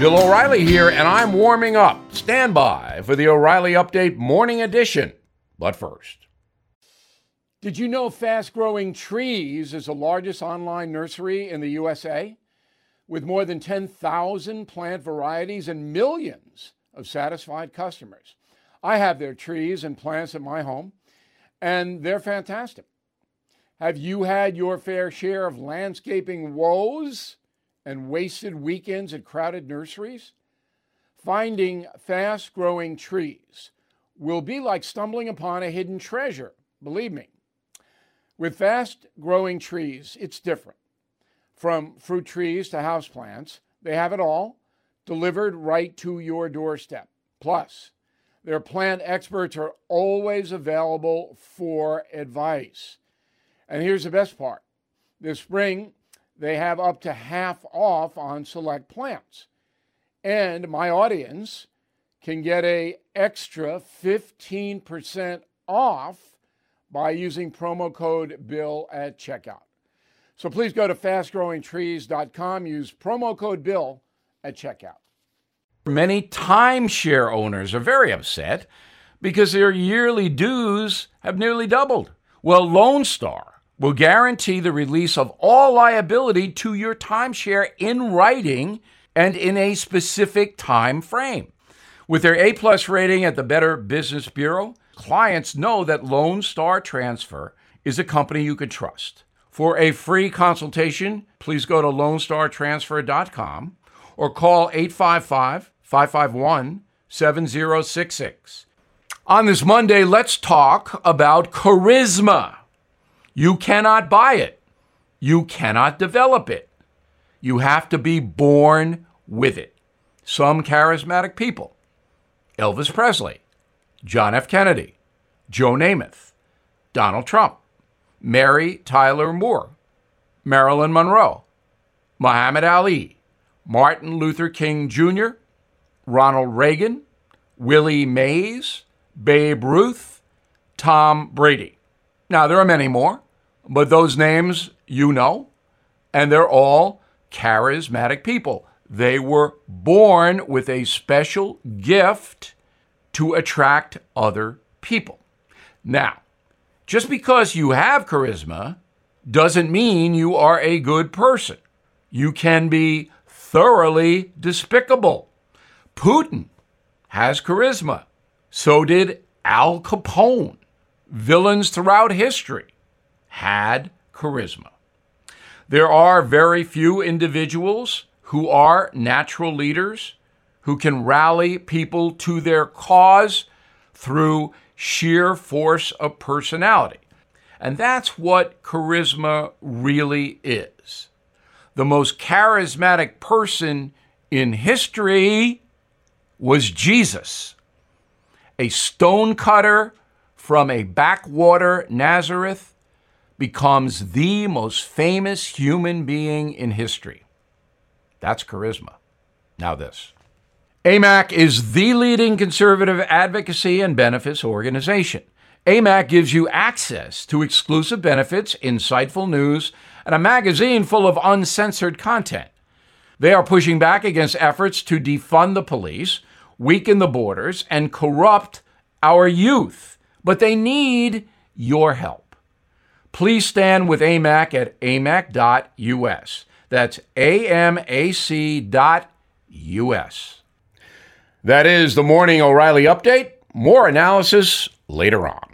Bill O'Reilly here, and I'm warming up. Stand by for the O'Reilly Update Morning Edition. But first, did you know Fast Growing Trees is the largest online nursery in the USA? With more than 10,000 plant varieties and millions of satisfied customers. I have their trees and plants at my home, and they're fantastic. Have you had your fair share of landscaping woes? And wasted weekends at crowded nurseries? Finding fast growing trees will be like stumbling upon a hidden treasure, believe me. With fast growing trees, it's different. From fruit trees to houseplants, they have it all delivered right to your doorstep. Plus, their plant experts are always available for advice. And here's the best part this spring, they have up to half off on select plants. And my audience can get a extra 15% off by using promo code BILL at checkout. So please go to fastgrowingtrees.com, use promo code BILL at checkout. Many timeshare owners are very upset because their yearly dues have nearly doubled. Well, Lone Star will guarantee the release of all liability to your timeshare in writing and in a specific time frame. With their A plus rating at the Better Business Bureau, clients know that Lone Star Transfer is a company you can trust. For a free consultation, please go to lonestartransfer.com or call 855 551 7066. On this Monday, let's talk about charisma. You cannot buy it. You cannot develop it. You have to be born with it. Some charismatic people Elvis Presley, John F. Kennedy, Joe Namath, Donald Trump, Mary Tyler Moore, Marilyn Monroe, Muhammad Ali, Martin Luther King Jr., Ronald Reagan, Willie Mays, Babe Ruth, Tom Brady. Now, there are many more. But those names you know, and they're all charismatic people. They were born with a special gift to attract other people. Now, just because you have charisma doesn't mean you are a good person. You can be thoroughly despicable. Putin has charisma. So did Al Capone. Villains throughout history had charisma. There are very few individuals who are natural leaders who can rally people to their cause through sheer force of personality. And that's what charisma really is. The most charismatic person in history was Jesus, a stonecutter from a backwater Nazareth becomes the most famous human being in history. That's charisma. Now, this. AMAC is the leading conservative advocacy and benefits organization. AMAC gives you access to exclusive benefits, insightful news, and a magazine full of uncensored content. They are pushing back against efforts to defund the police, weaken the borders, and corrupt our youth. But they need your help please stand with AMAC at amac.us. That's amac.us. That is the Morning O'Reilly Update. More analysis later on.